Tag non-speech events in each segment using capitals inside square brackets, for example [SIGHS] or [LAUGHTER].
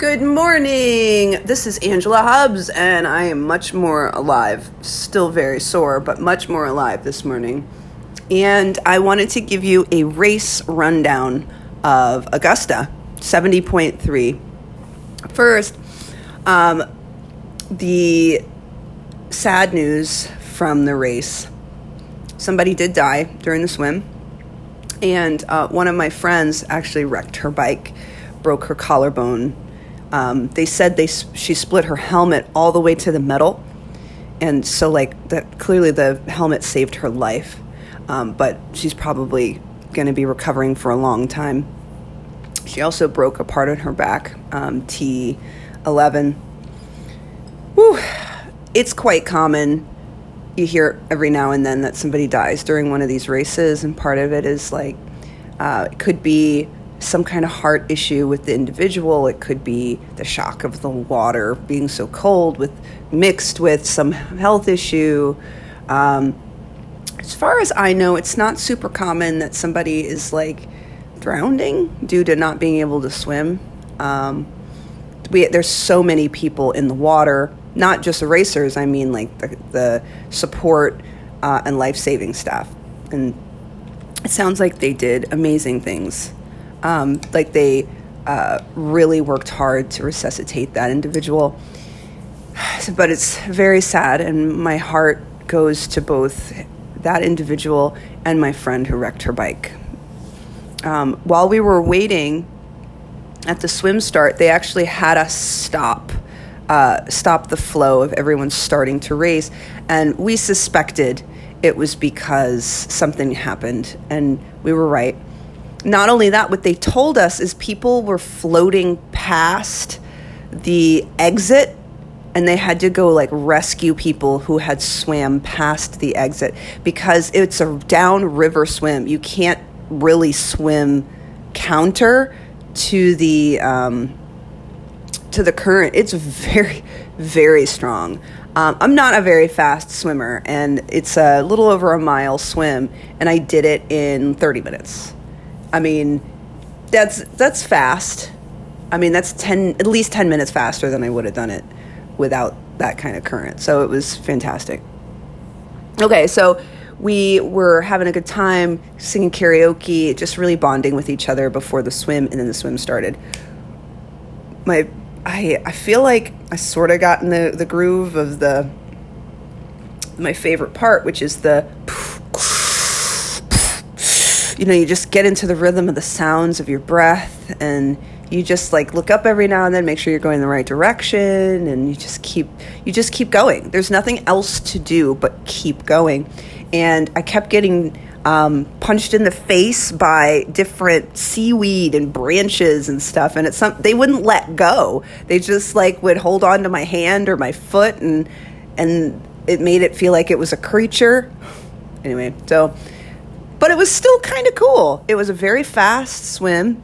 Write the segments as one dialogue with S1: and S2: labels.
S1: Good morning. This is Angela Hubbs, and I am much more alive. Still very sore, but much more alive this morning. And I wanted to give you a race rundown of Augusta 70.3. First, um, the sad news from the race somebody did die during the swim, and uh, one of my friends actually wrecked her bike, broke her collarbone um, they said they she split her helmet all the way to the metal, and so like that clearly the helmet saved her life, um, but she's probably going to be recovering for a long time. She also broke a part in her back, um, T11. Whew. It's quite common. You hear every now and then that somebody dies during one of these races, and part of it is like uh, it could be some kind of heart issue with the individual. It could be the shock of the water being so cold, with mixed with some health issue. Um, as far as I know, it's not super common that somebody is like drowning due to not being able to swim. Um, we, there's so many people in the water, not just the racers. I mean, like the, the support uh, and life saving staff, and it sounds like they did amazing things um, like they uh, really worked hard to resuscitate that individual. [SIGHS] But it's very sad, and my heart goes to both that individual and my friend who wrecked her bike. Um, while we were waiting at the swim start, they actually had us stop. Uh, stop the flow of everyone starting to race. And we suspected it was because something happened, and we were right not only that, what they told us is people were floating past the exit and they had to go like rescue people who had swam past the exit because it's a downriver swim. You can't really swim counter to the um, to the current. It's very very strong. Um, I'm not a very fast swimmer, and it's a little over a mile swim, and I did it in 30 minutes. I mean, that's that's fast. I mean, that's 10 at least 10 minutes faster than I would have done it without that kind of current. So it was fantastic. Okay, so we were having a good time singing karaoke, just really bonding with each other before the swim and then the swim started. My I I feel like I sort of got in the the groove of the my favorite part, which is the you know, you just get into the rhythm of the sounds of your breath and you just like look up every now and then make sure you're going in the right direction and you just keep you just keep going. There's nothing else to do but keep going. And i kept getting um, punched in the face by different seaweed and branches and stuff and it's some they wouldn't let go. They just like would hold on to my hand or my foot and and it made it feel like it was a creature. Anyway so but it was still kind of cool. It was a very fast swim.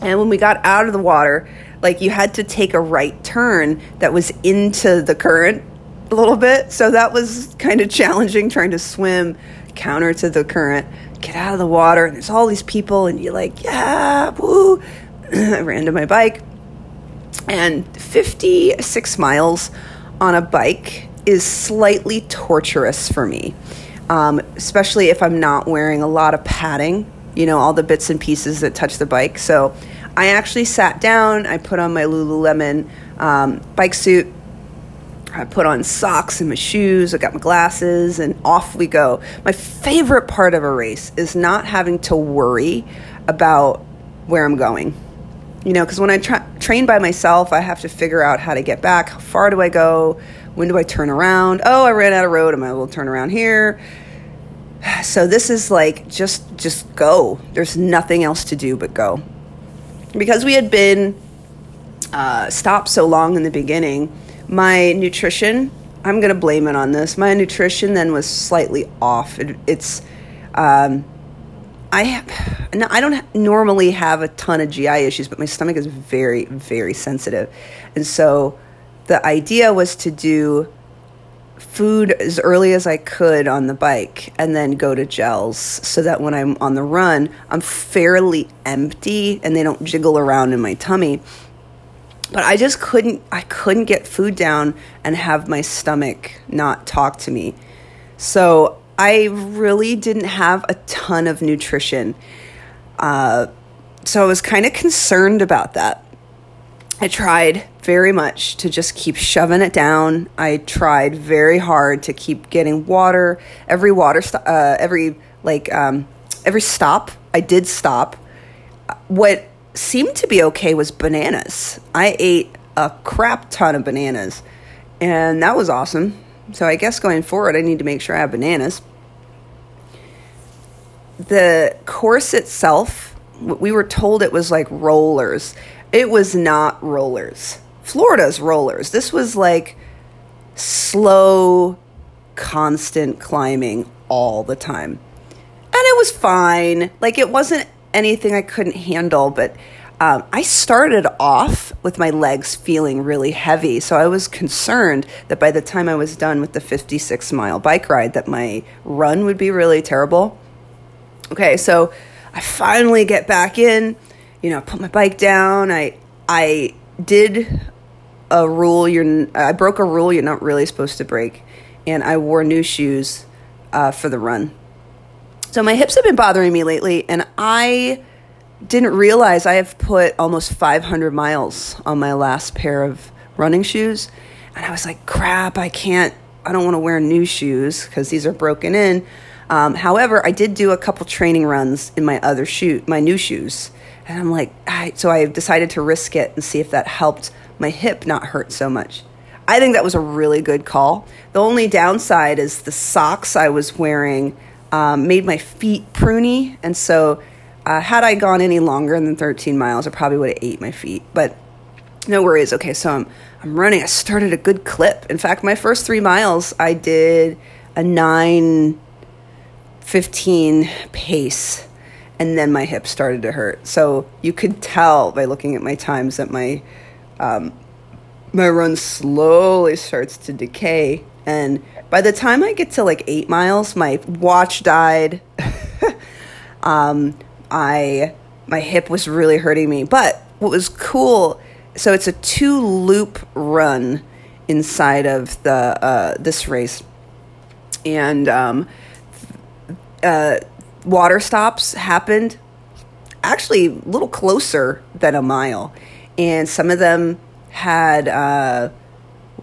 S1: And when we got out of the water, like you had to take a right turn that was into the current a little bit. So that was kind of challenging trying to swim counter to the current, get out of the water, and there's all these people, and you're like, yeah, woo. [CLEARS THROAT] I ran to my bike. And 56 miles on a bike is slightly torturous for me um, especially if I'm not wearing a lot of padding, you know, all the bits and pieces that touch the bike. So I actually sat down, I put on my Lululemon um, bike suit, I put on socks and my shoes, I got my glasses, and off we go. My favorite part of a race is not having to worry about where I'm going. You know, because when I tra- train by myself, I have to figure out how to get back. How far do I go? When do I turn around? Oh, I ran out of road. Am I able to turn around here? [SIGHS] So this is like just just go. There's nothing else to do but go. Because we had been uh, stopped so long in the beginning, my nutrition. I'm gonna blame it on this. My nutrition then was slightly off. It, it's um, I have, [SIGHS] I don't normally have a ton of GI issues, but my stomach is very, very sensitive. And so the idea was to do food as early as I could on the bike and then go to gels so that when I'm on the run, I'm fairly empty and they don't jiggle around in my tummy. but I just couldn't I couldn't get food down and have my stomach not talk to me. So I really didn't have a ton of nutrition. Uh, so I was kind of concerned about that. I tried very much to just keep shoving it down. I tried very hard to keep getting water. Every water, st- uh, every like um, every stop, I did stop. What seemed to be okay was bananas. I ate a crap ton of bananas, and that was awesome. So I guess going forward, I need to make sure I have bananas. The course itself, we were told it was like rollers. It was not rollers. Florida's rollers. This was like slow, constant climbing all the time. And it was fine. Like it wasn't anything I couldn't handle, but um, I started off with my legs feeling really heavy, so I was concerned that by the time I was done with the 56 mile bike ride, that my run would be really terrible. Okay, so I finally get back in, you know, I put my bike down. I I did a rule you're I broke a rule you're not really supposed to break, and I wore new shoes uh, for the run. So my hips have been bothering me lately, and I didn't realize I have put almost 500 miles on my last pair of running shoes. And I was like, crap, I can't, I don't want to wear new shoes because these are broken in. Um, however, I did do a couple training runs in my other shoe, my new shoes. And I'm like, I, so I decided to risk it and see if that helped my hip not hurt so much. I think that was a really good call. The only downside is the socks I was wearing um, made my feet pruny. And so uh, had I gone any longer than 13 miles, I probably would have ate my feet. But no worries. Okay, so I'm I'm running. I started a good clip. In fact, my first three miles, I did a nine fifteen pace, and then my hips started to hurt. So you could tell by looking at my times that my um, my run slowly starts to decay. And by the time I get to like eight miles, my watch died. [LAUGHS] um, I my hip was really hurting me. But what was cool, so it's a two loop run inside of the uh, this race, and um, uh, water stops happened actually a little closer than a mile, and some of them had uh,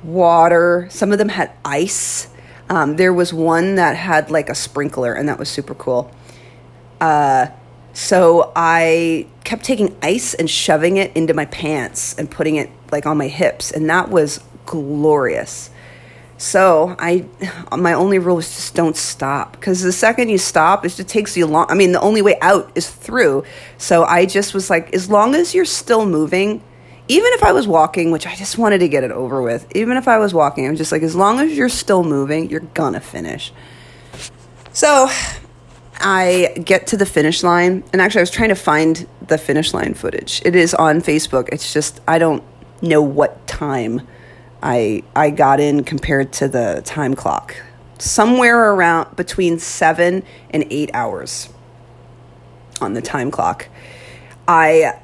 S1: water, some of them had ice. Um, there was one that had like a sprinkler, and that was super cool. Uh, so I kept taking ice and shoving it into my pants and putting it like on my hips, and that was glorious. So I, my only rule is just don't stop because the second you stop, it just takes you long. I mean, the only way out is through. So I just was like, as long as you're still moving, even if I was walking, which I just wanted to get it over with, even if I was walking, I'm just like, as long as you're still moving, you're gonna finish. So I get to the finish line, and actually, I was trying to find the finish line footage. It is on Facebook. It's just I don't know what time I I got in compared to the time clock. Somewhere around between seven and eight hours on the time clock. I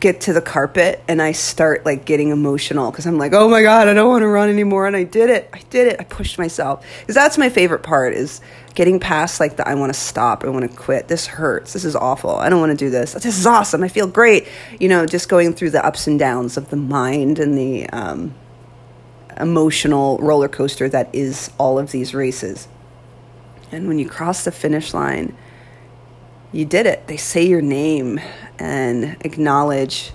S1: get to the carpet and I start like getting emotional because I'm like, oh my god, I don't want to run anymore, and I did it. I did it. I pushed myself because that's my favorite part is getting past like the I want to stop. I want to quit. This hurts. This is awful. I don't want to do this. This is awesome. I feel great. You know, just going through the ups and downs of the mind and the um, emotional roller coaster that is all of these races. And when you cross the finish line, you did it. They say your name and acknowledge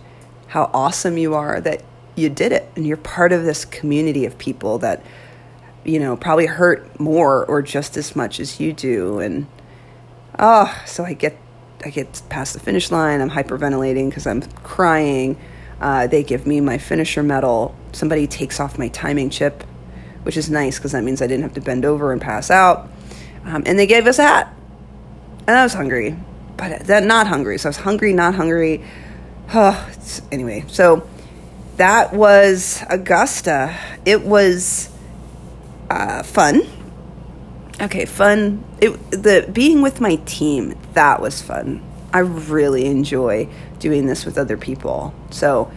S1: how awesome you are that you did it. And you're part of this community of people that you know probably hurt more or just as much as you do. And oh so i get i get past the finish line. I'm hyperventilating because i'm crying. Uh, they give me my finisher medal. Somebody takes off my timing chip which is nice because that means i didn't have to bend over and pass out. Um, and they gave us a hat. And i was hungry but then not hungry. So I was hungry, not hungry. Oh, anyway, so that was Augusta. It was uh, fun. Okay, fun. It the being with my team that was fun. I really enjoy doing this with other people. So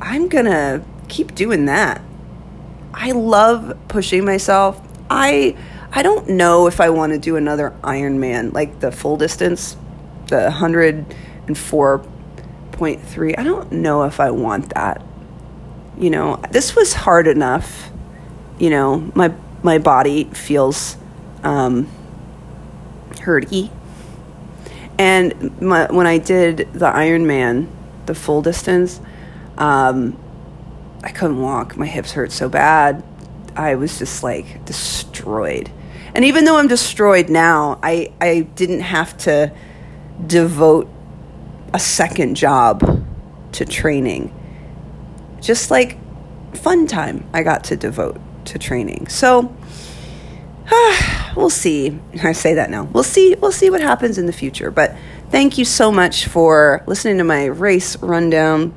S1: I'm going to keep doing that. I love pushing myself. I I don't know if I want to do another Ironman, like the full distance, the 104.3. I don't know if I want that. You know, this was hard enough. You know, my my body feels um, hurty. And my, when I did the Ironman, the full distance, um, I couldn't walk. My hips hurt so bad. I was just like destroyed. And even though I'm destroyed now, I, I didn't have to devote a second job to training. Just like fun time I got to devote to training. So [SIGHS] we'll see. I say that now. We'll see. We'll see what happens in the future. But thank you so much for listening to my race rundown.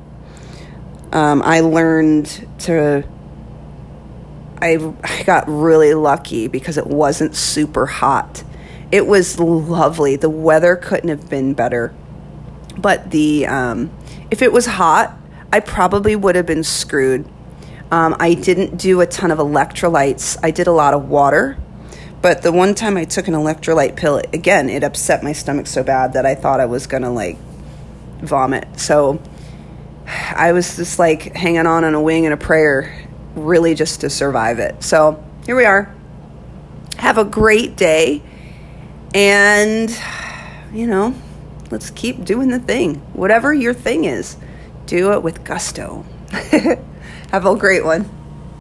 S1: Um, I learned to. I, I got really lucky because it wasn't super hot. It was lovely. The weather couldn't have been better. But the um, if it was hot, I probably would have been screwed. Um, I didn't do a ton of electrolytes. I did a lot of water but the one time I took an electrolyte pill, again, it upset my stomach so bad that I thought I was going to like vomit. So I was just like hanging on on a wing and a prayer, really just to survive it. So here we are. Have a great day. And, you know, let's keep doing the thing. Whatever your thing is, do it with gusto. [LAUGHS] Have a great one.